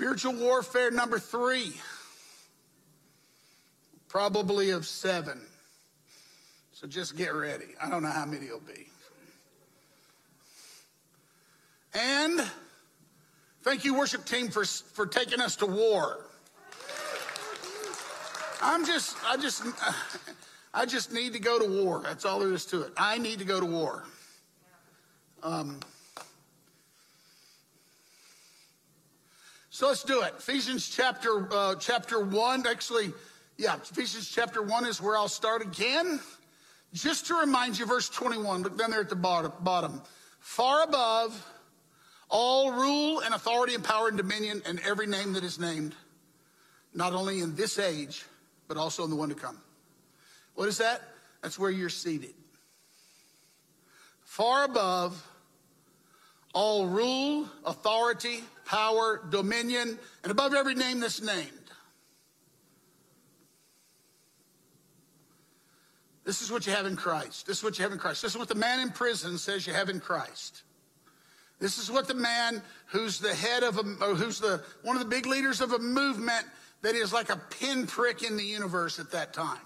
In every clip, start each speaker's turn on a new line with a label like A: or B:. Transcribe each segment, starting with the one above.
A: Spiritual warfare number three, probably of seven. So just get ready. I don't know how many it'll be. And thank you, worship team, for, for taking us to war. I'm just, I just, I just need to go to war. That's all there is to it. I need to go to war. Um, so let's do it. Ephesians chapter uh, chapter one. Actually, yeah, Ephesians chapter one is where I'll start again. Just to remind you, verse 21. Look down there at the bottom. bottom. Far above all rule and authority and power and dominion and every name that is named, not only in this age, but also in the one to come. What is that? That's where you're seated. Far above all rule, authority, power, dominion, and above every name that's named. This is what you have in Christ. This is what you have in Christ. This is what the man in prison says you have in Christ. This is what the man who's the head of a, who's the one of the big leaders of a movement that is like a pinprick in the universe at that time.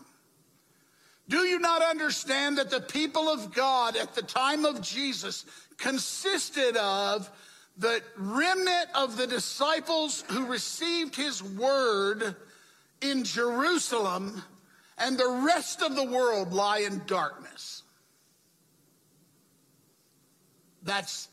A: Do you not understand that the people of God at the time of Jesus consisted of the remnant of the disciples who received his word in Jerusalem, and the rest of the world lie in darkness? That's,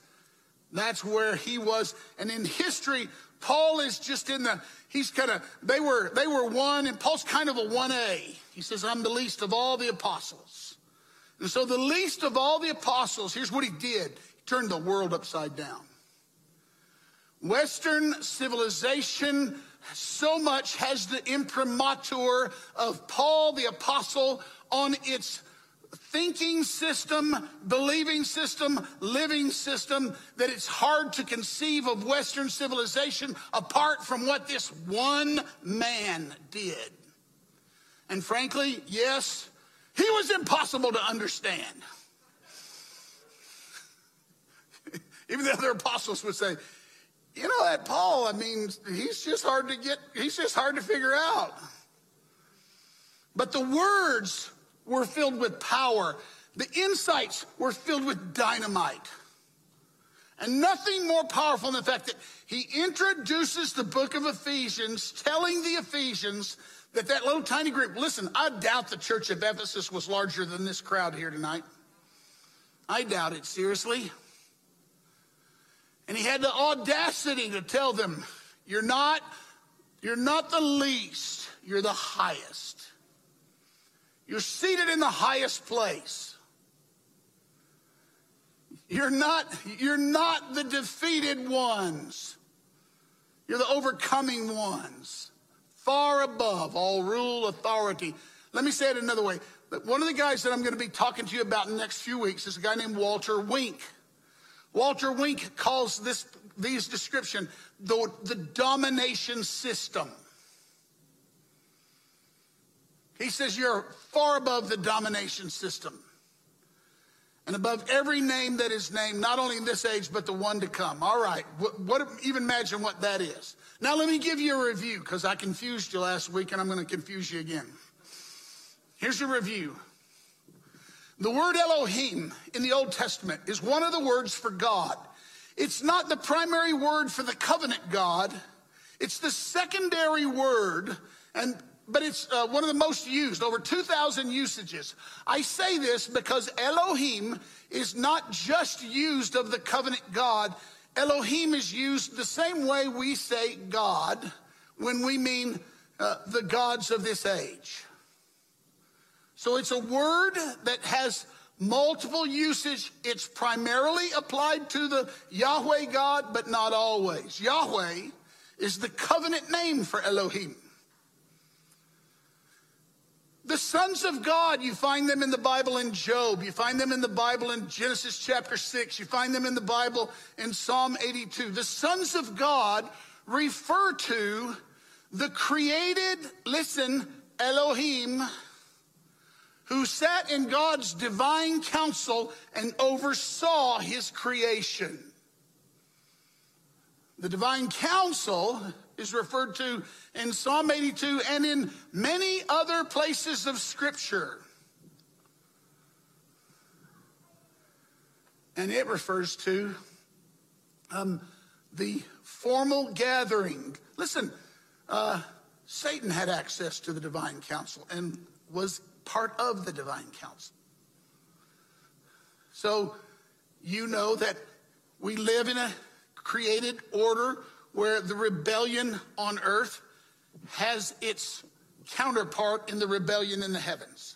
A: that's where he was. And in history, Paul is just in the, he's kind of, they were, they were one, and Paul's kind of a 1A. He says, I'm the least of all the apostles. And so the least of all the apostles, here's what he did. He turned the world upside down. Western civilization so much has the imprimatur of Paul the apostle on its thinking system, believing system, living system that it's hard to conceive of Western civilization apart from what this one man did. And frankly, yes, he was impossible to understand. Even the other apostles would say, you know, that Paul, I mean, he's just hard to get, he's just hard to figure out. But the words were filled with power, the insights were filled with dynamite. And nothing more powerful than the fact that he introduces the book of Ephesians, telling the Ephesians that that little tiny group, listen, I doubt the church of Ephesus was larger than this crowd here tonight. I doubt it, seriously. And he had the audacity to tell them, you're not, you're not the least, you're the highest. You're seated in the highest place. You're not, you're not the defeated ones. You're the overcoming ones far above all rule, authority. Let me say it another way. One of the guys that I'm going to be talking to you about in the next few weeks is a guy named Walter Wink. Walter Wink calls this these description the, the domination system. He says you're far above the domination system and above every name that is named, not only in this age, but the one to come. All right, what, what even imagine what that is. Now, let me give you a review because I confused you last week and I'm going to confuse you again. Here's a review. The word Elohim in the Old Testament is one of the words for God. It's not the primary word for the covenant God. It's the secondary word, and but it's uh, one of the most used, over 2,000 usages. I say this because Elohim is not just used of the covenant God, Elohim is used the same way we say God when we mean uh, the gods of this age. So it's a word that has multiple usage. It's primarily applied to the Yahweh God, but not always. Yahweh is the covenant name for Elohim. The sons of God, you find them in the Bible in Job. You find them in the Bible in Genesis chapter 6. You find them in the Bible in Psalm 82. The sons of God refer to the created, listen, Elohim, who sat in God's divine council and oversaw his creation. The divine council is referred to in Psalm 82 and in many other places of Scripture. And it refers to um, the formal gathering. Listen, uh, Satan had access to the divine council and was part of the divine council. So you know that we live in a created order where the rebellion on earth has its counterpart in the rebellion in the heavens.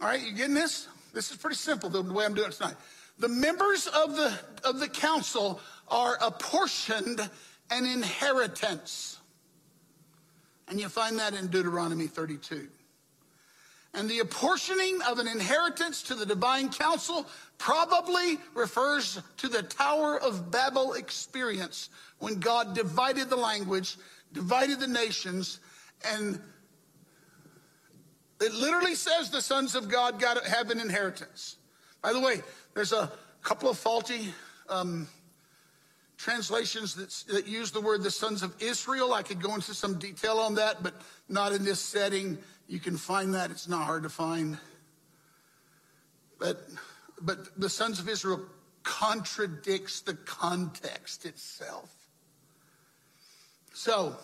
A: All right, you getting this? This is pretty simple the way I'm doing it tonight. The members of the, of the council are apportioned an inheritance. And you find that in Deuteronomy 32. And the apportioning of an inheritance to the divine council probably refers to the Tower of Babel experience when God divided the language, divided the nations, and it literally says the sons of God got have an inheritance. By the way, there's a couple of faulty um, translations that use the word the sons of Israel. I could go into some detail on that, but not in this setting. You can find that. It's not hard to find. But, but the sons of Israel contradicts the context itself. So,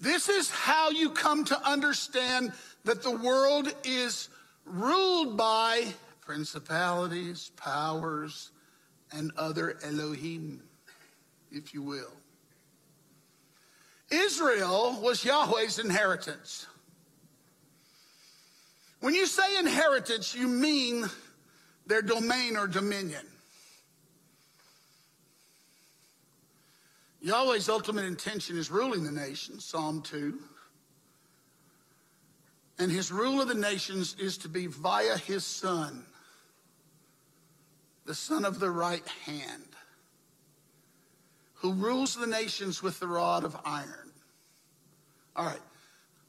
A: this is how you come to understand that the world is ruled by principalities, powers, and other Elohim, if you will. Israel was Yahweh's inheritance. When you say inheritance, you mean their domain or dominion. Yahweh's ultimate intention is ruling the nations, Psalm 2. And his rule of the nations is to be via his son, the son of the right hand, who rules the nations with the rod of iron. All right,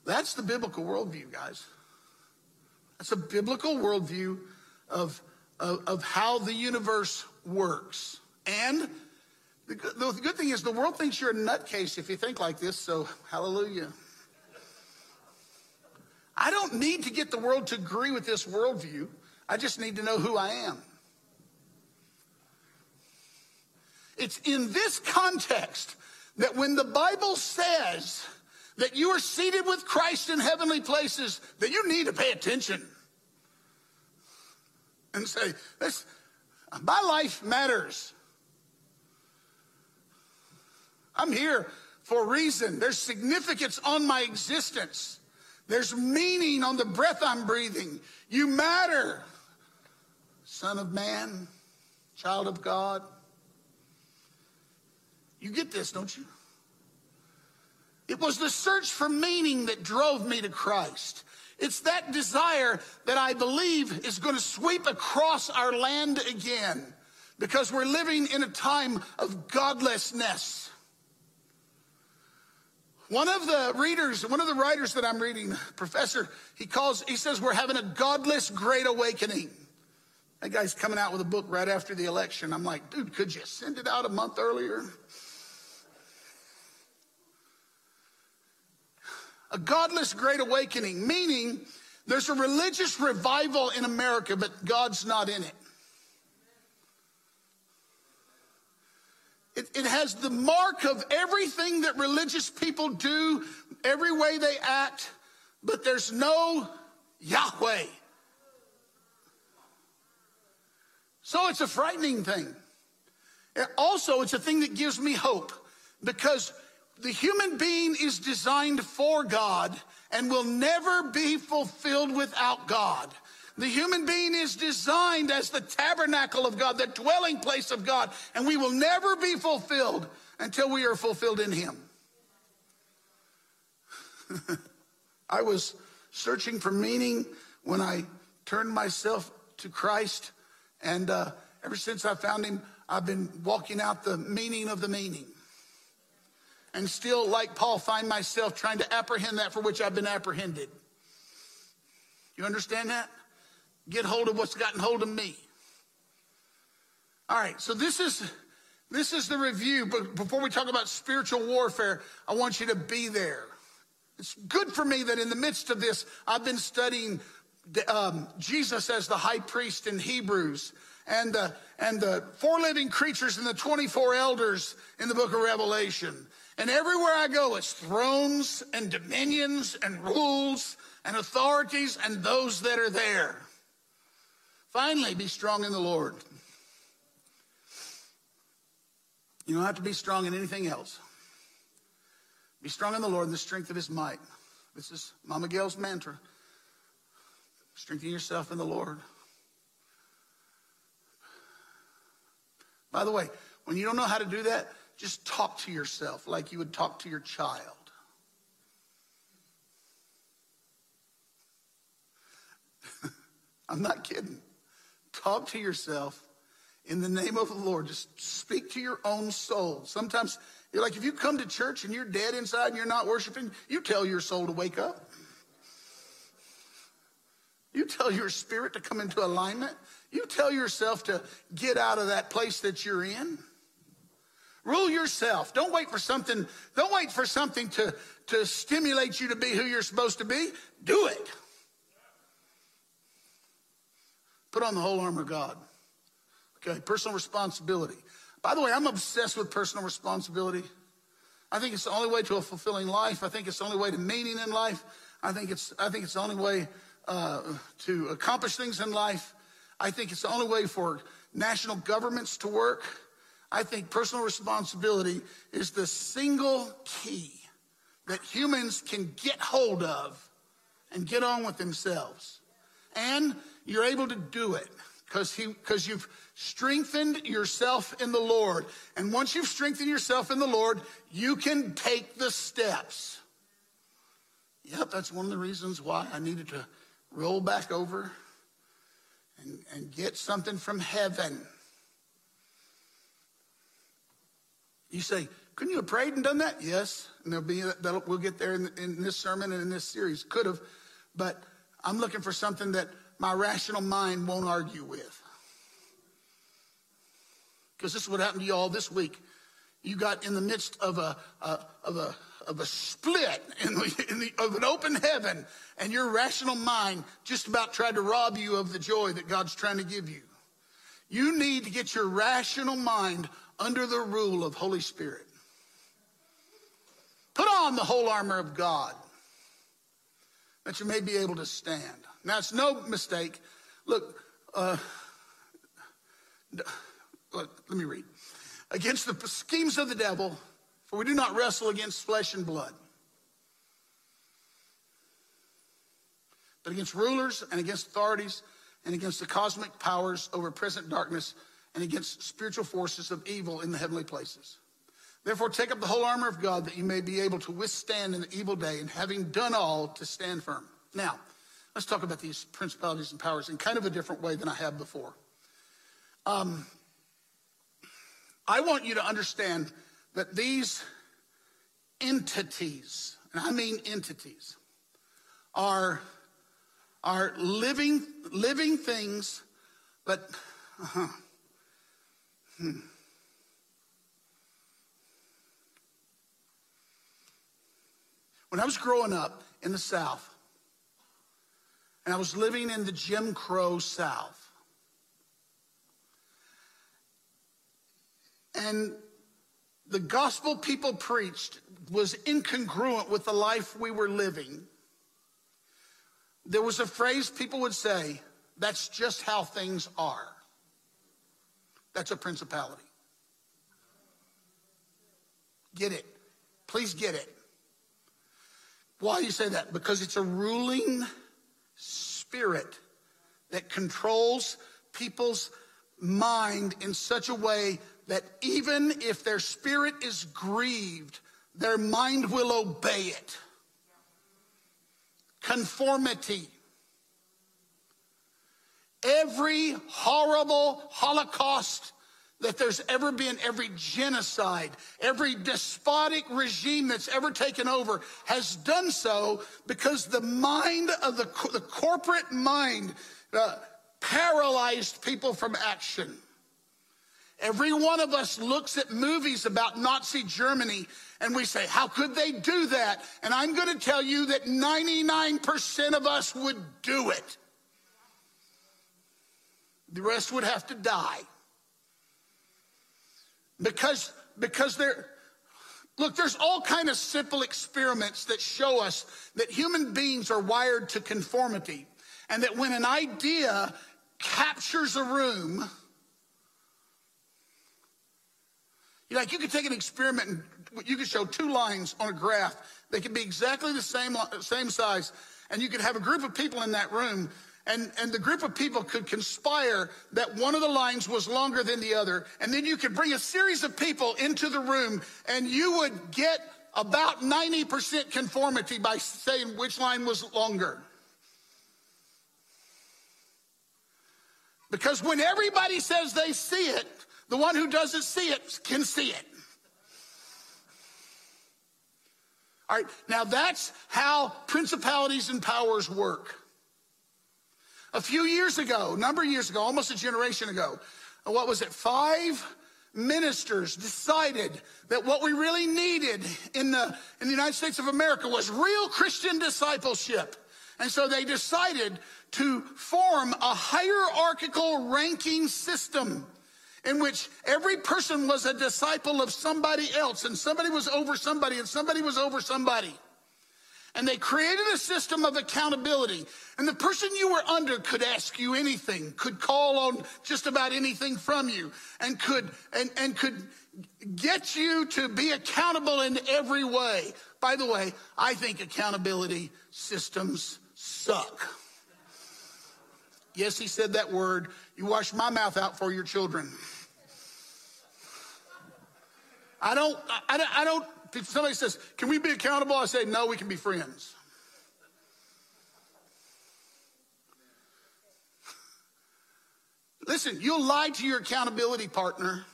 A: that's the biblical worldview, guys. That's a biblical worldview of, of, of how the universe works. And the the good thing is, the world thinks you're a nutcase if you think like this, so hallelujah. I don't need to get the world to agree with this worldview. I just need to know who I am. It's in this context that when the Bible says that you are seated with Christ in heavenly places, that you need to pay attention and say, this, my life matters. I'm here for a reason. There's significance on my existence. There's meaning on the breath I'm breathing. You matter, Son of Man, child of God. You get this, don't you? It was the search for meaning that drove me to Christ. It's that desire that I believe is going to sweep across our land again because we're living in a time of godlessness. One of the readers, one of the writers that I'm reading, professor, he calls, he says, we're having a godless great awakening. That guy's coming out with a book right after the election. I'm like, dude, could you send it out a month earlier? A godless great awakening, meaning there's a religious revival in America, but God's not in it. It, it, has the mark of everything that religious people do, every way they act, but there's no Yahweh. So it's a frightening thing. also, it's a thing that gives me hope because the human being is designed for God and will never be fulfilled without God. The human being is designed as the tabernacle of God, the dwelling place of God, and we will never be fulfilled until we are fulfilled in Him. I was searching for meaning when I turned myself to Christ, and uh, ever since I found Him, I've been walking out the meaning of the meaning. And still, like Paul, find myself trying to apprehend that for which I've been apprehended. You understand that? get hold of what's gotten hold of me. All right, so this is This is the review, but before we talk about spiritual warfare, I want you to be there. It's good for me that in the midst of this, I've been studying um, Jesus as the high priest in Hebrews and the, and the four living creatures and the 24 elders in the book of Revelation. And everywhere I go, it's thrones and dominions and rules and authorities and those that are there. Finally, be strong in the Lord. You don't have to be strong in anything else. Be strong in the Lord in the strength of his might. This is Mama Gail's mantra. Strengthen yourself in the Lord. By the way, when you don't know how to do that, just talk to yourself like you would talk to your child. I'm not kidding. Talk to yourself in the name of the Lord. Just speak to your own soul. Sometimes you're like, if you come to church and you're dead inside and you're not worshiping, you tell your soul to wake up. You tell your spirit to come into alignment. You tell yourself to get out of that place that you're in. Rule yourself. Don't wait for something, don't wait for something to, to stimulate you to be who you're supposed to be. Do it. Put on the whole armor of God. Okay, personal responsibility. By the way, I'm obsessed with personal responsibility. I think it's the only way to a fulfilling life. I think it's the only way to meaning in life. I think it's, I think it's the only way uh, to accomplish things in life. I think it's the only way for national governments to work. I think personal responsibility is the single key that humans can get hold of and get on with themselves. And you're able to do it because he because you've strengthened yourself in the Lord. And once you've strengthened yourself in the Lord, you can take the steps. Yep, that's one of the reasons why I needed to roll back over and, and get something from heaven. You say, couldn't you have prayed and done that? Yes, and there'll be that we'll get there in, in this sermon and in this series. Could have, but I'm looking for something that my rational mind won't argue with. Because this is what happened to you all this week. You got in the midst of a, a of a of a split in the, in the, of an open heaven, and your rational mind just about tried to rob you of the joy that God's trying to give you. You need to get your rational mind under the rule of Holy Spirit. Put on the whole armor of God that you may be able to stand. Now, it's no mistake. Look, uh, look let me read. Against the schemes of the devil, for we do not wrestle against flesh and blood, but against rulers and against authorities and against the cosmic powers over present darkness and against spiritual forces of evil in the heavenly places. Therefore, take up the whole armor of God that you may be able to withstand in the evil day, and having done all, to stand firm. Now, let's talk about these principalities and powers in kind of a different way than I have before. Um, I want you to understand that these entities, and I mean entities, are, are living, living things, but uh-huh. Hmm. When I was growing up in the South, and I was living in the Jim Crow South, and the gospel people preached was incongruent with the life we were living. There was a phrase people would say, that's just how things are. That's a principality. Get it. Please get it. Why do you say that? Because it's a ruling spirit that controls people's mind in such a way that even if their spirit is grieved, their mind will obey it. Conformity. Every horrible Holocaust that there's ever been, every genocide, every despotic regime that's ever taken over has done so because the mind of the, the corporate mind uh, paralyzed people from action. Every one of us looks at movies about Nazi Germany and we say, how could they do that? And I'm going to tell you that 99% of us would do it. The rest would have to die. Because, because they're, look, there's all kind of simple experiments that show us that human beings are wired to conformity. And that when an idea captures a room, you like you could take an experiment and you could show two lines on a graph. They could be exactly the same, same size. And you could have a group of people in that room and, and the group of people could conspire that one of the lines was longer than the other. And then you could bring a series of people into the room and you would get about 90% conformity by saying which line was longer. Because when everybody says they see it, the one who doesn't see it can see it. All right, now that's how principalities and powers work. A few years ago, a number of years ago, almost a generation ago, what was it, five ministers decided that what we really needed in the, in the United States of America was real Christian discipleship. And so they decided to form a hierarchical ranking system in which every person was a disciple of somebody else and somebody was over somebody and somebody was over somebody. And they created a system of accountability. And the person you were under could ask you anything, could call on just about anything from you, and could and, and could get you to be accountable in every way. By the way, I think accountability systems suck. Yes, he said that word. You wash my mouth out for your children. I don't, I, I don't, somebody says, can we be accountable? I say, no, we can be friends. Listen, you'll lie to your accountability partner.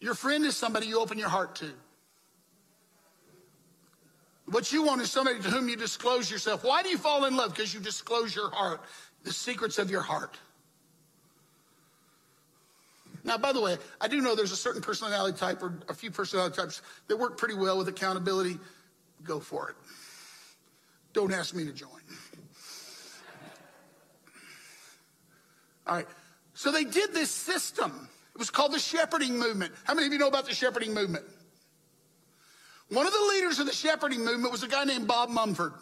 A: Your friend is somebody you open your heart to. What you want is somebody to whom you disclose yourself. Why do you fall in love? Because you disclose your heart, the secrets of your heart. Now, by the way, I do know there's a certain personality type or a few personality types that work pretty well with accountability. Go for it. Don't ask me to join. All right. So they did this system. It was called the shepherding movement. How many of you know about the shepherding movement? One of the leaders of the shepherding movement was a guy named Bob Mumford.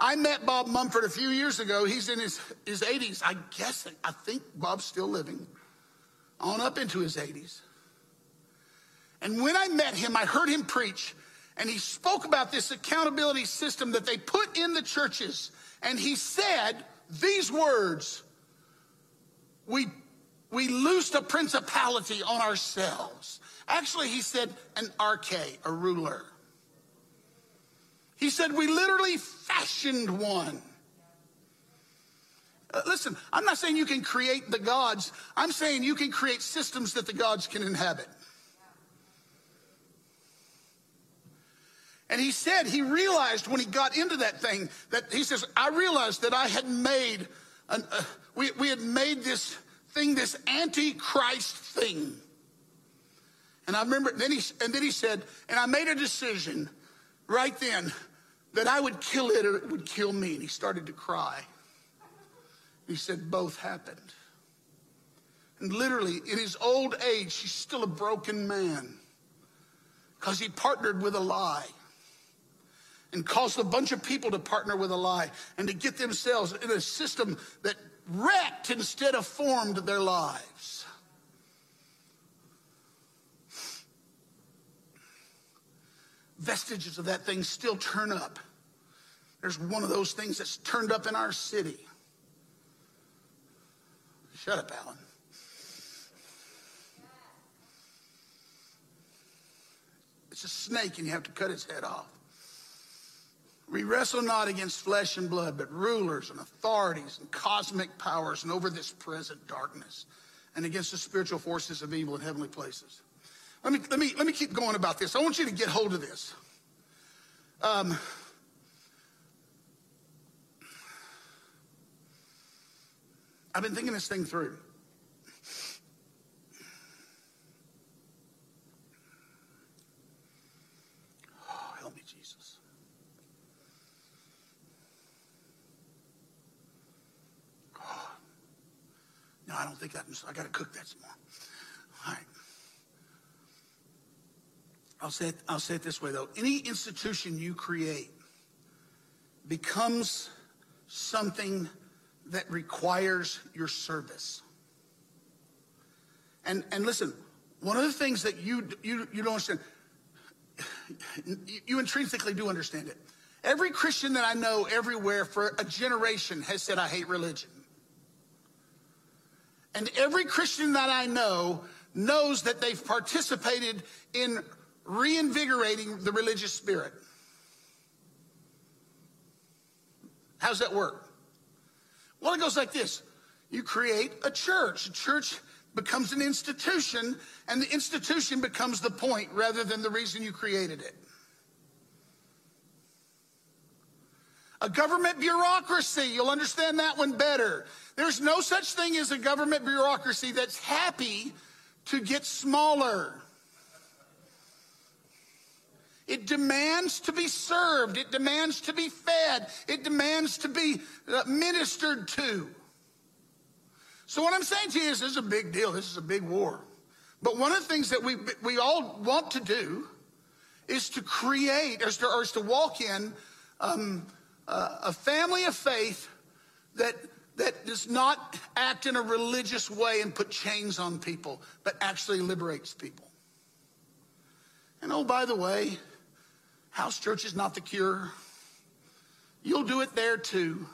A: I met Bob Mumford a few years ago. He's in his, his 80s. I guess, I think Bob's still living on up into his 80s. And when I met him, I heard him preach, and he spoke about this accountability system that they put in the churches. And he said these words We, we loosed a principality on ourselves. Actually, he said an arche, a ruler. He said we literally fashioned one. Uh, listen, I'm not saying you can create the gods. I'm saying you can create systems that the gods can inhabit. And he said he realized when he got into that thing that he says, I realized that I had made, an, uh, we, we had made this thing, this antichrist thing. And I remember, then he, and then he said, and I made a decision right then that I would kill it or it would kill me. And he started to cry. He said, both happened. And literally, in his old age, he's still a broken man because he partnered with a lie and caused a bunch of people to partner with a lie and to get themselves in a system that wrecked instead of formed their lives. Vestiges of that thing still turn up. There's one of those things that's turned up in our city. Shut up, Alan. It's a snake and you have to cut its head off. We wrestle not against flesh and blood, but rulers and authorities and cosmic powers and over this present darkness and against the spiritual forces of evil in heavenly places. Let me, let me, let me keep going about this. I want you to get hold of this. Um, I've been thinking this thing through. Oh, help me, Jesus. Oh. No, I don't think that. I got to cook that some more. All right. I'll say, it, I'll say it this way, though. Any institution you create becomes something that requires your service. And, and listen, one of the things that you, you, you don't understand, you intrinsically do understand it. Every Christian that I know everywhere for a generation has said, I hate religion. And every Christian that I know knows that they've participated in reinvigorating the religious spirit. How's that work? Well, it goes like this you create a church. A church becomes an institution, and the institution becomes the point rather than the reason you created it. A government bureaucracy, you'll understand that one better. There's no such thing as a government bureaucracy that's happy to get smaller. It demands to be served. It demands to be fed. It demands to be uh, ministered to. So what I'm saying to you is this is a big deal. This is a big war. But one of the things that we, we all want to do is to create or is to, or is to walk in um, uh, a family of faith that, that does not act in a religious way and put chains on people, but actually liberates people. And oh, by the way, house church is not the cure. You'll do it there too.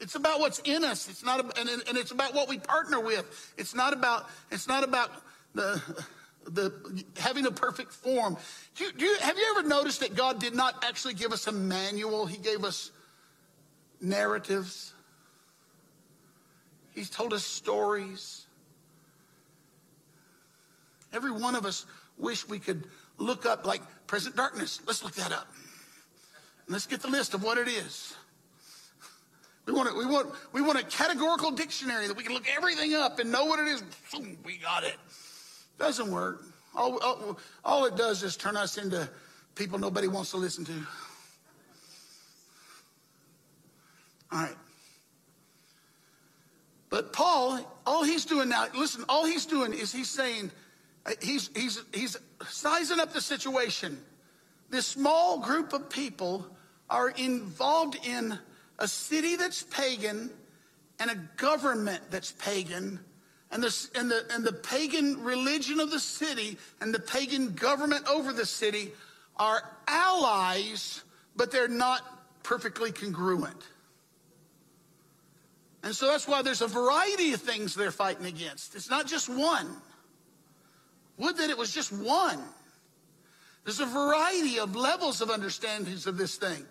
A: It's about what's in us. It's not, and, and it's about what we partner with. It's not about, it's not about the, the having a perfect form. Do you, do you, have you ever noticed that God did not actually give us a manual? He gave us narratives. He's told us stories. Every one of us wish we could look up like present darkness. Let's look that up. Let's get the list of what it is. We want, a, we, want, we want a categorical dictionary that we can look everything up and know what it is. Boom, we got it. Doesn't work. All, all, all it does is turn us into people nobody wants to listen to. All right. But Paul, all he's doing now, listen, all he's doing is he's saying, Uh, he's, he's, he's sizing up the situation. This small group of people are involved in a city that's pagan and a government that's pagan and the, and, the, and the pagan religion of the city and the pagan government over the city are allies, but they're not perfectly congruent. And so that's why there's a variety of things they're fighting against. It's not just one. Would that it was just one. There's a variety of levels of understandings of this thing.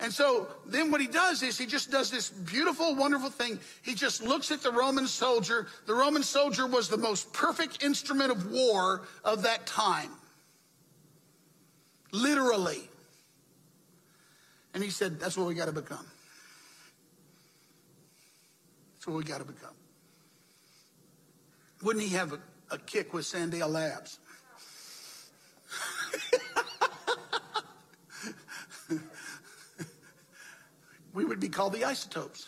A: And so then what he does is he just does this beautiful, wonderful thing. He just looks at the Roman soldier. The Roman soldier was the most perfect instrument of war of that time. Literally. And he said, that's what we got to become. That's what we got to become. Wouldn't he have a, kick with Sandia Labs? we would be called the isotopes.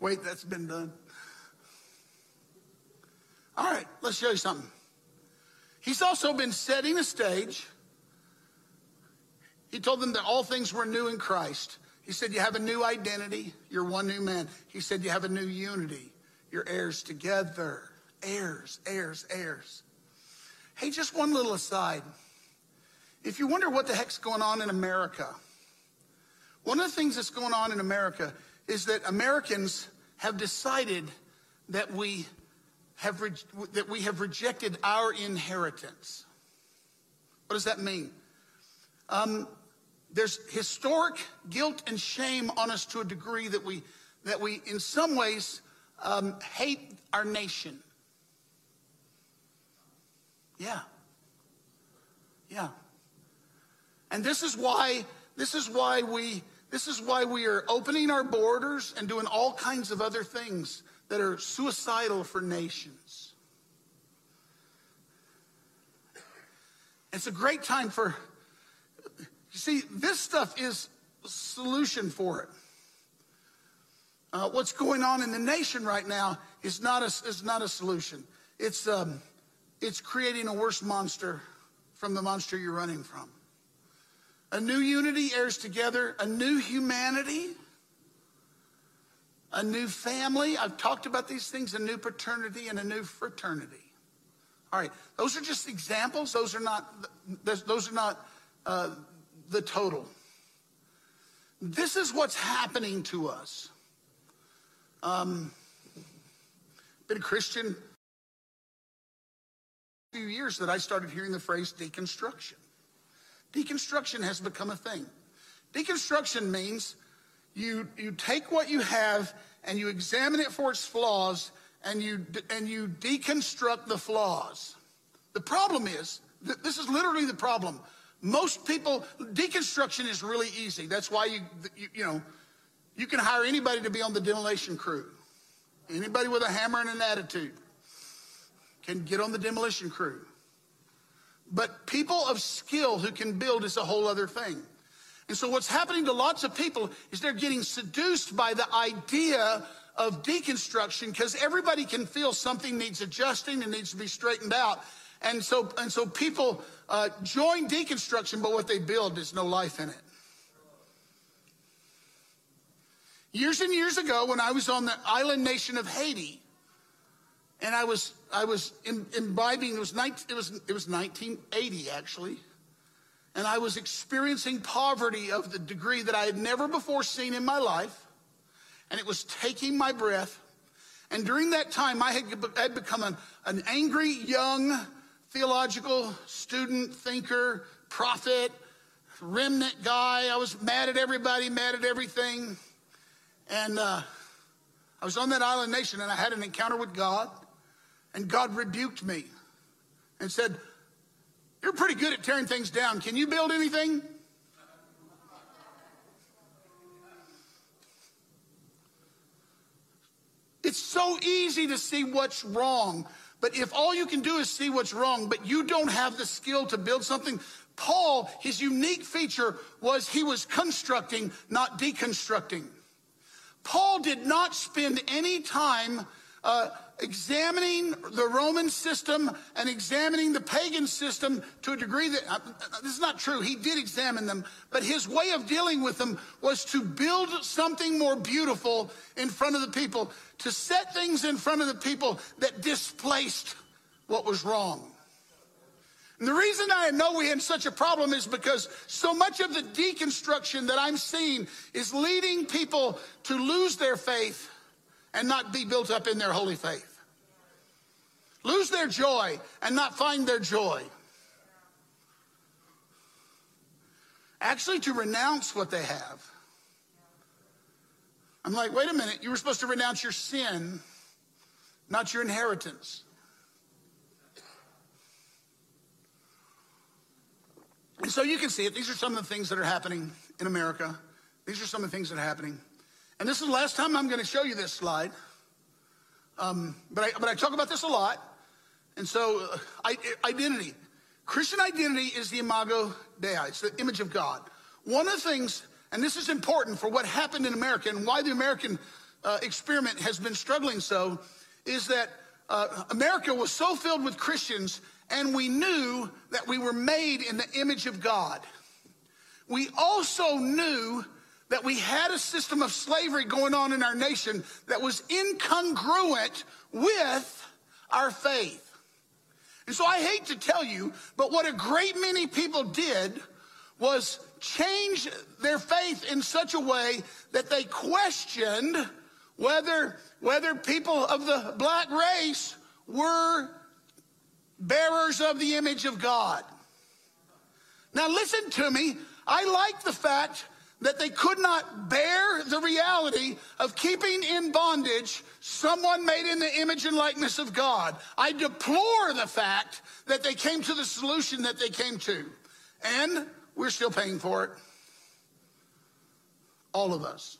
A: Wait, that's been done. All right, let's show you something. He's also been setting a stage. He told them that all things were new in Christ. He said, You have a new identity. You're one new man. He said, You have a new unity. You're heirs together. Heirs, heirs, heirs. Hey, just one little aside. If you wonder what the heck's going on in America, one of the things that's going on in America is that Americans have decided that we have, re- that we have rejected our inheritance. What does that mean? Um, there's historic guilt and shame on us to a degree that we, that we in some ways, um, hate our nation. Yeah. Yeah. And this is why this is why we this is why we are opening our borders and doing all kinds of other things that are suicidal for nations. It's a great time for you see this stuff is solution for it. Uh, what's going on in the nation right now is not a, is not a solution. It's, um, it's creating a worse monster from the monster you're running from. A new unity heirs together, a new humanity, a new family. I've talked about these things a new paternity and a new fraternity. All right, those are just examples. Those are not, those are not uh, the total. This is what's happening to us. Um, been a Christian few years that I started hearing the phrase deconstruction. Deconstruction has become a thing. Deconstruction means you, you take what you have and you examine it for its flaws and you, and you deconstruct the flaws. The problem is, this is literally the problem. Most people, deconstruction is really easy. That's why you, you, you know, you can hire anybody to be on the demolition crew. Anybody with a hammer and an attitude can get on the demolition crew. But people of skill who can build is a whole other thing. And so what's happening to lots of people is they're getting seduced by the idea of deconstruction because everybody can feel something needs adjusting and needs to be straightened out. And so, and so people uh, join deconstruction, but what they build is no life in it. Years and years ago, when I was on the island nation of Haiti, and I was I was imbibing. It was 19, it was it was 1980 actually, and I was experiencing poverty of the degree that I had never before seen in my life, and it was taking my breath. And during that time, I had, had become an, an angry young theological student, thinker, prophet, remnant guy. I was mad at everybody, mad at everything, and uh, I was on that island nation, and I had an encounter with God. And God rebuked me and said, You're pretty good at tearing things down. Can you build anything? It's so easy to see what's wrong. But if all you can do is see what's wrong, but you don't have the skill to build something, Paul, his unique feature was he was constructing, not deconstructing. Paul did not spend any time uh, examining the Roman system and examining the pagan system to a degree that uh, this is not true. He did examine them, but his way of dealing with them was to build something more beautiful in front of the people, to set things in front of the people that displaced what was wrong. And the reason I know we had such a problem is because so much of the deconstruction that I'm seeing is leading people to lose their faith and not be built up in their holy faith. Lose their joy and not find their joy. Actually, to renounce what they have. I'm like, wait a minute, you were supposed to renounce your sin, not your inheritance. And so you can see it. These are some of the things that are happening in America. These are some of the things that are happening. And this is the last time I'm going to show you this slide. Um, but, I, but I talk about this a lot. And so, uh, I, identity. Christian identity is the imago Dei, it's the image of God. One of the things, and this is important for what happened in America and why the American uh, experiment has been struggling so, is that uh, America was so filled with Christians, and we knew that we were made in the image of God. We also knew that we had a system of slavery going on in our nation that was incongruent with our faith. And so I hate to tell you, but what a great many people did was change their faith in such a way that they questioned whether, whether people of the black race were bearers of the image of God. Now, listen to me. I like the fact that they could not bear the reality of keeping in bondage someone made in the image and likeness of God. I deplore the fact that they came to the solution that they came to. And we're still paying for it. All of us.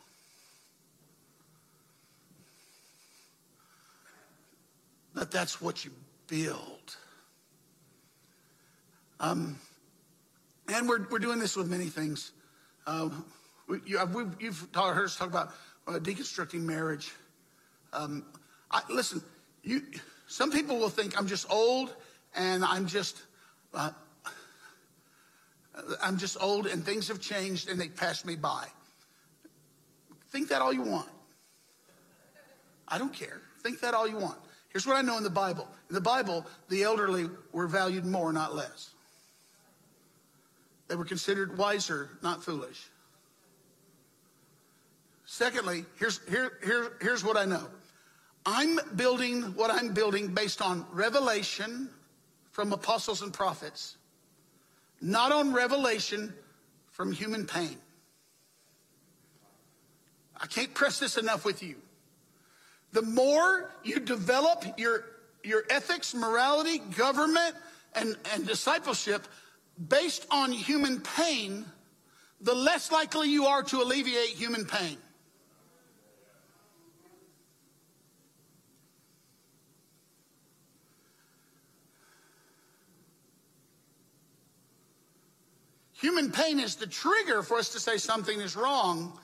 A: But that's what you build. Um, and we're, we're doing this with many things. Uh, We, you, you've heard us talk about uh, deconstructing marriage. Um, I, listen, you, some people will think I'm just old and I'm just, uh, I'm just old and things have changed and they passed me by. Think that all you want. I don't care. Think that all you want. Here's what I know in the Bible. In the Bible, the elderly were valued more, not less. They were considered wiser, not foolish. Secondly, here's, here, here, here's what I know. I'm building what I'm building based on revelation from apostles and prophets, not on revelation from human pain. I can't press this enough with you. The more you develop your, your ethics, morality, government, and, and discipleship based on human pain, the less likely you are to alleviate human pain. Human pain is the trigger for us to say something is wrong,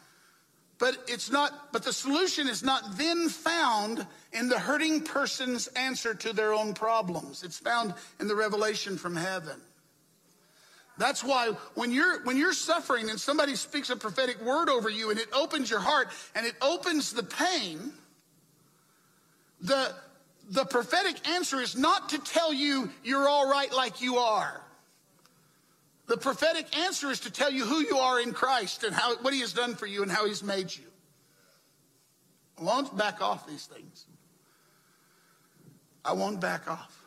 A: but it's not, but the solution is not then found in the hurting person's answer to their own problems. It's found in the revelation from heaven. That's why when you're when you're suffering and somebody speaks a prophetic word over you and it opens your heart and it opens the pain, the the prophetic answer is not to tell you you're all right like you are. The prophetic answer is to tell you who you are in Christ and how, what he has done for you and how he's made you. I won't back off these things. I won't back off.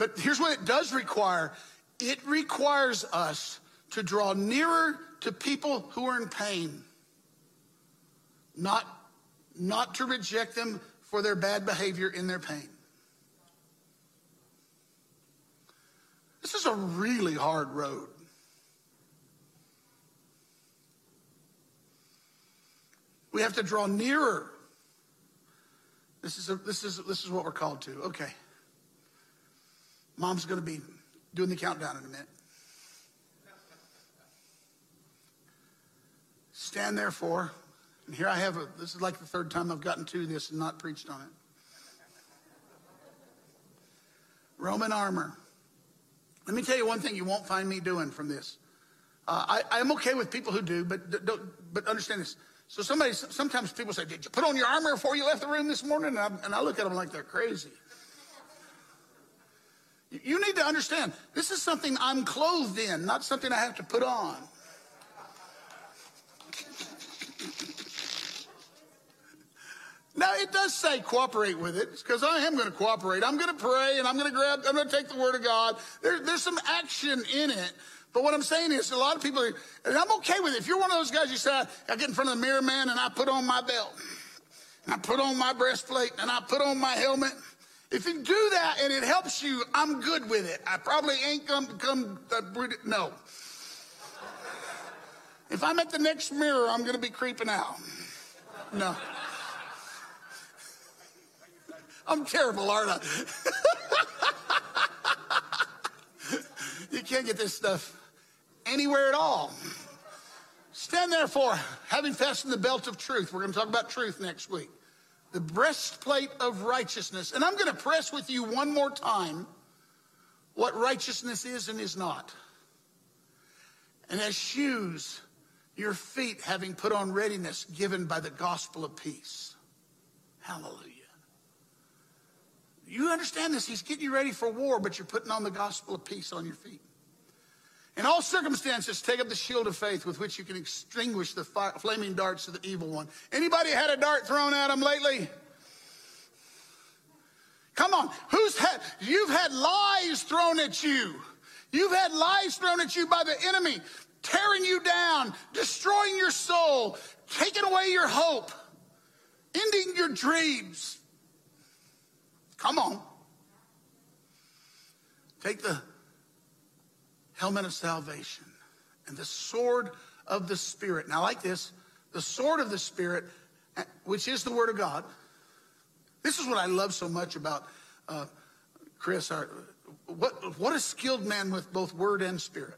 A: But here's what it does require it requires us to draw nearer to people who are in pain, not, not to reject them for their bad behavior in their pain. This is a really hard road. We have to draw nearer. This is, a, this is, this is what we're called to. Okay. Mom's going to be doing the countdown in a minute. Stand therefore, and here I have a, this is like the third time I've gotten to this and not preached on it. Roman armor. Let me tell you one thing you won't find me doing from this. Uh, I, am okay with people who do, but don't, but understand this. So somebody, sometimes people say, "Did you put on your armor before you left the room this morning?" And I, and I look at them like they're crazy. You need to understand this is something I'm clothed in, not something I have to put on. Now it does say cooperate with it because I am going to cooperate. I'm going to pray and I'm going to grab, I'm going to take the word of God. There, there's some action in it. But what I'm saying is a lot of people, are, and I'm okay with it. If you're one of those guys, you say, I get in front of the mirror man and I put on my belt and I put on my breastplate and I put on my helmet. If you do that and it helps you, I'm good with it. I probably ain't going to come, uh, no. If I'm at the next mirror, I'm to be creeping out. No. I'm terrible, aren't I? you can't get this stuff anywhere at all. Stand therefore, having fastened the belt of truth. We're going to talk about truth next week. The breastplate of righteousness. And I'm going to press with you one more time what righteousness is and is not. And as shoes, your feet having put on readiness given by the gospel of peace. Hallelujah. You understand this? He's getting you ready for war, but you're putting on the gospel of peace on your feet. In all circumstances, take up the shield of faith with which you can extinguish the fire, flaming darts of the evil one. Anybody had a dart thrown at them lately? Come on, who's had? You've had lies thrown at you. You've had lies thrown at you by the enemy, tearing you down, destroying your soul, taking away your hope, ending your dreams, Come on. Take the helmet of salvation and the sword of the Spirit. Now, like this, the sword of the Spirit, which is the Word of God. This is what I love so much about uh, Chris. Our, what, what a skilled man with both Word and Spirit.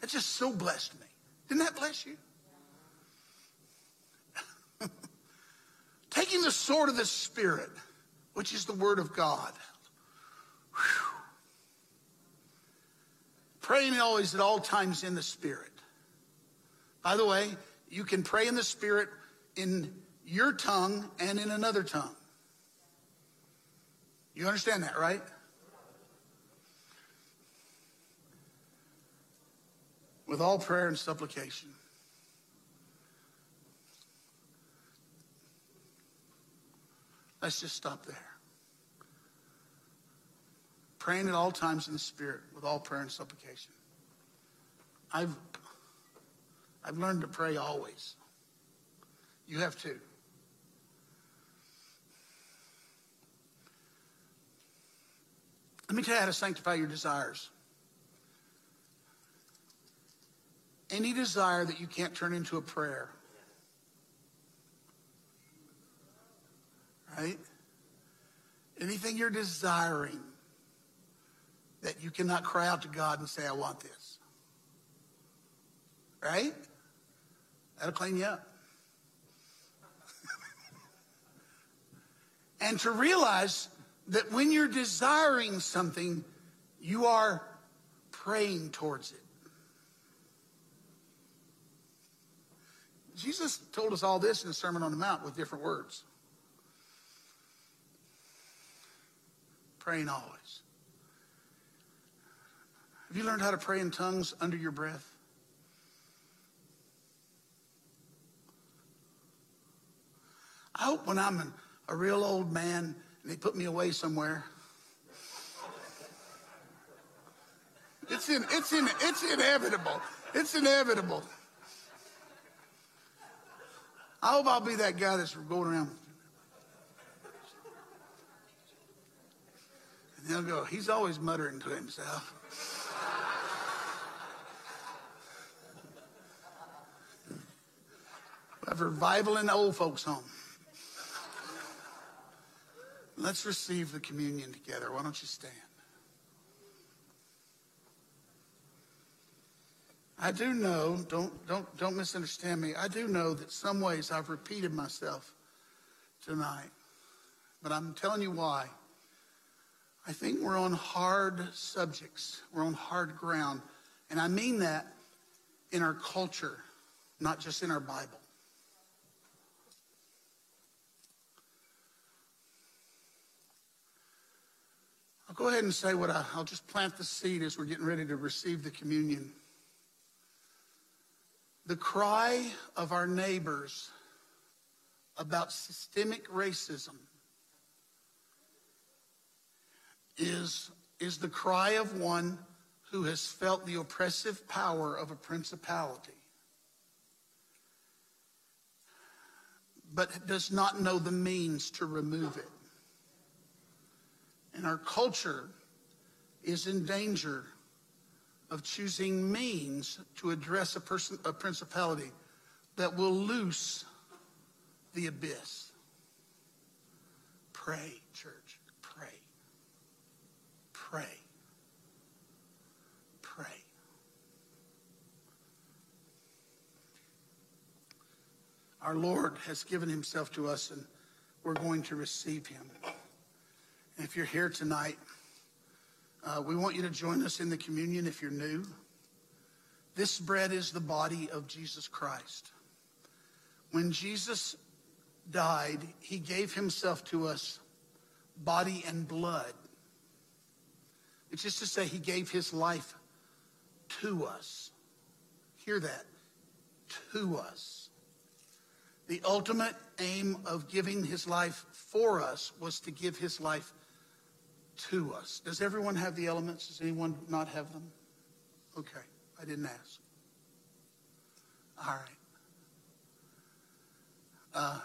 A: That just so blessed me. Didn't that bless you? Taking the sword of the Spirit, which is the Word of God. Praying always at all times in the Spirit. By the way, you can pray in the Spirit in your tongue and in another tongue. You understand that, right? With all prayer and supplication. Let's just stop there. Praying at all times in the Spirit with all prayer and supplication. I've, I've learned to pray always. You have too. Let me tell you how to sanctify your desires. Any desire that you can't turn into a prayer, right? Anything you're desiring that you cannot cry out to God and say, I want this. Right? That'll clean you up. and to realize that when you're desiring something, you are praying towards it. Jesus told us all this in the Sermon on the Mount with different words. Praying always. Have you learned how to pray in tongues under your breath? I hope when I'm a real old man and they put me away somewhere. It's in, it's in, it's inevitable. It's inevitable. I hope I'll be that guy that's going around. And they'll go, he's always muttering to himself. have revival in the old folks' home. Let's receive the communion together. Why don't you stand? I do know, don't, don't, don't misunderstand me. I do know that some ways I've repeated myself tonight. But I'm telling you why. I think we're on hard subjects. We're on hard ground. And I mean that in our culture, not just in our Bible. I'll go ahead and say what I, I'll just plant the seed as we're getting ready to receive the communion. The cry of our neighbors about systemic racism is, is the cry of one who has felt the oppressive power of a principality, but does not know the means to remove it. And our culture is in danger of choosing means to address a, person, a principality that will loose the abyss. Pray. Pray. Pray. Our Lord has given himself to us, and we're going to receive him. If you're here tonight, uh, we want you to join us in the communion if you're new. This bread is the body of Jesus Christ. When Jesus died, he gave himself to us body and blood. It's just to say he gave his life to us. Hear that. To us. The ultimate aim of giving his life for us was to give his life to us. Does everyone have the elements? Does anyone not have them? Okay, I didn't ask. All right. Uh,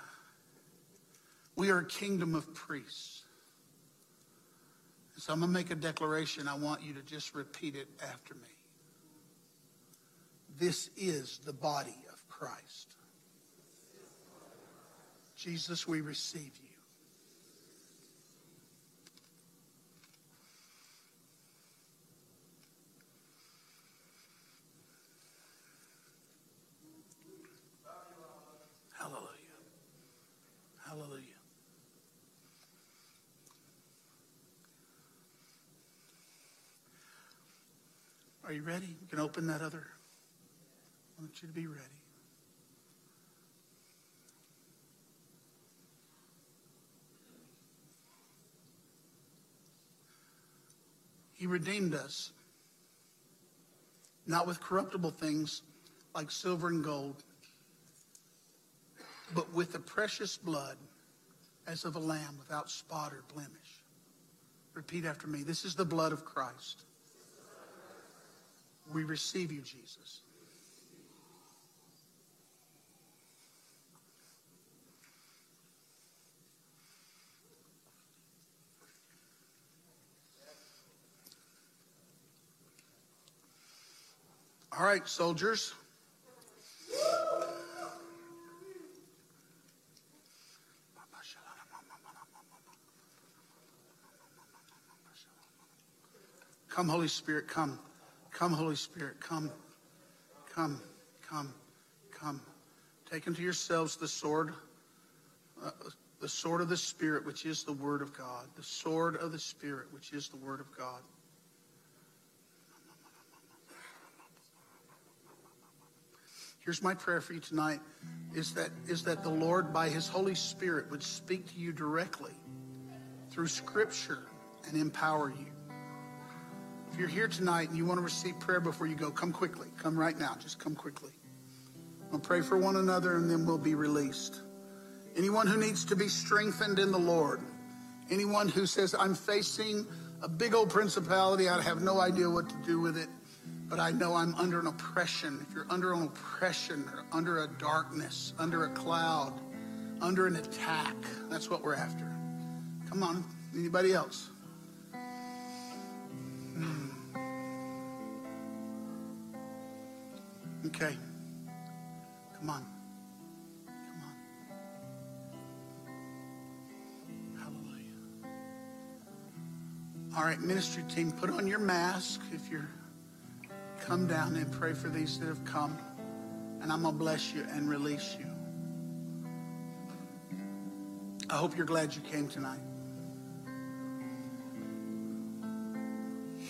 A: we are a kingdom of priests. So I'm going to make a declaration. I want you to just repeat it after me. This is the body of Christ. Jesus, we receive you. Are you ready? You can open that other. I want you to be ready. He redeemed us, not with corruptible things like silver and gold, but with the precious blood as of a lamb without spot or blemish. Repeat after me. This is the blood of Christ. We receive you, Jesus. All right, soldiers. Come, Holy Spirit, come. Come, Holy Spirit, come. Come, come, come. Take unto yourselves the sword, uh, the sword of the Spirit, which is the Word of God. The sword of the Spirit, which is the Word of God. Here's my prayer for you tonight is that, is that the Lord, by His Holy Spirit, would speak to you directly through Scripture and empower you. If you're here tonight and you want to receive prayer before you go, come quickly. Come right now. Just come quickly. We'll pray for one another and then we'll be released. Anyone who needs to be strengthened in the Lord, anyone who says, I'm facing a big old principality, I have no idea what to do with it, but I know I'm under an oppression. If you're under an oppression or under a darkness, under a cloud, under an attack, that's what we're after. Come on. Anybody else? Hmm. Okay. Come on. Come on. Hallelujah. All right, ministry team, put on your mask if you're come down and pray for these that have come. And I'm going to bless you and release you. I hope you're glad you came tonight.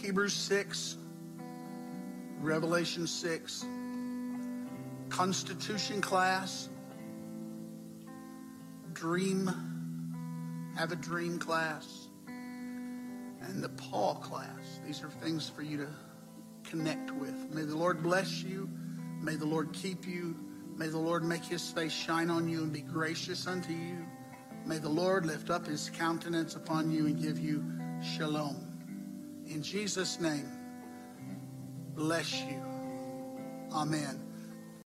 A: Hebrews 6, Revelation 6, Constitution class, dream, have a dream class, and the Paul class. These are things for you to connect with. May the Lord bless you. May the Lord keep you. May the Lord make his face shine on you and be gracious unto you. May the Lord lift up his countenance upon you and give you shalom. In Jesus' name, bless you. Amen.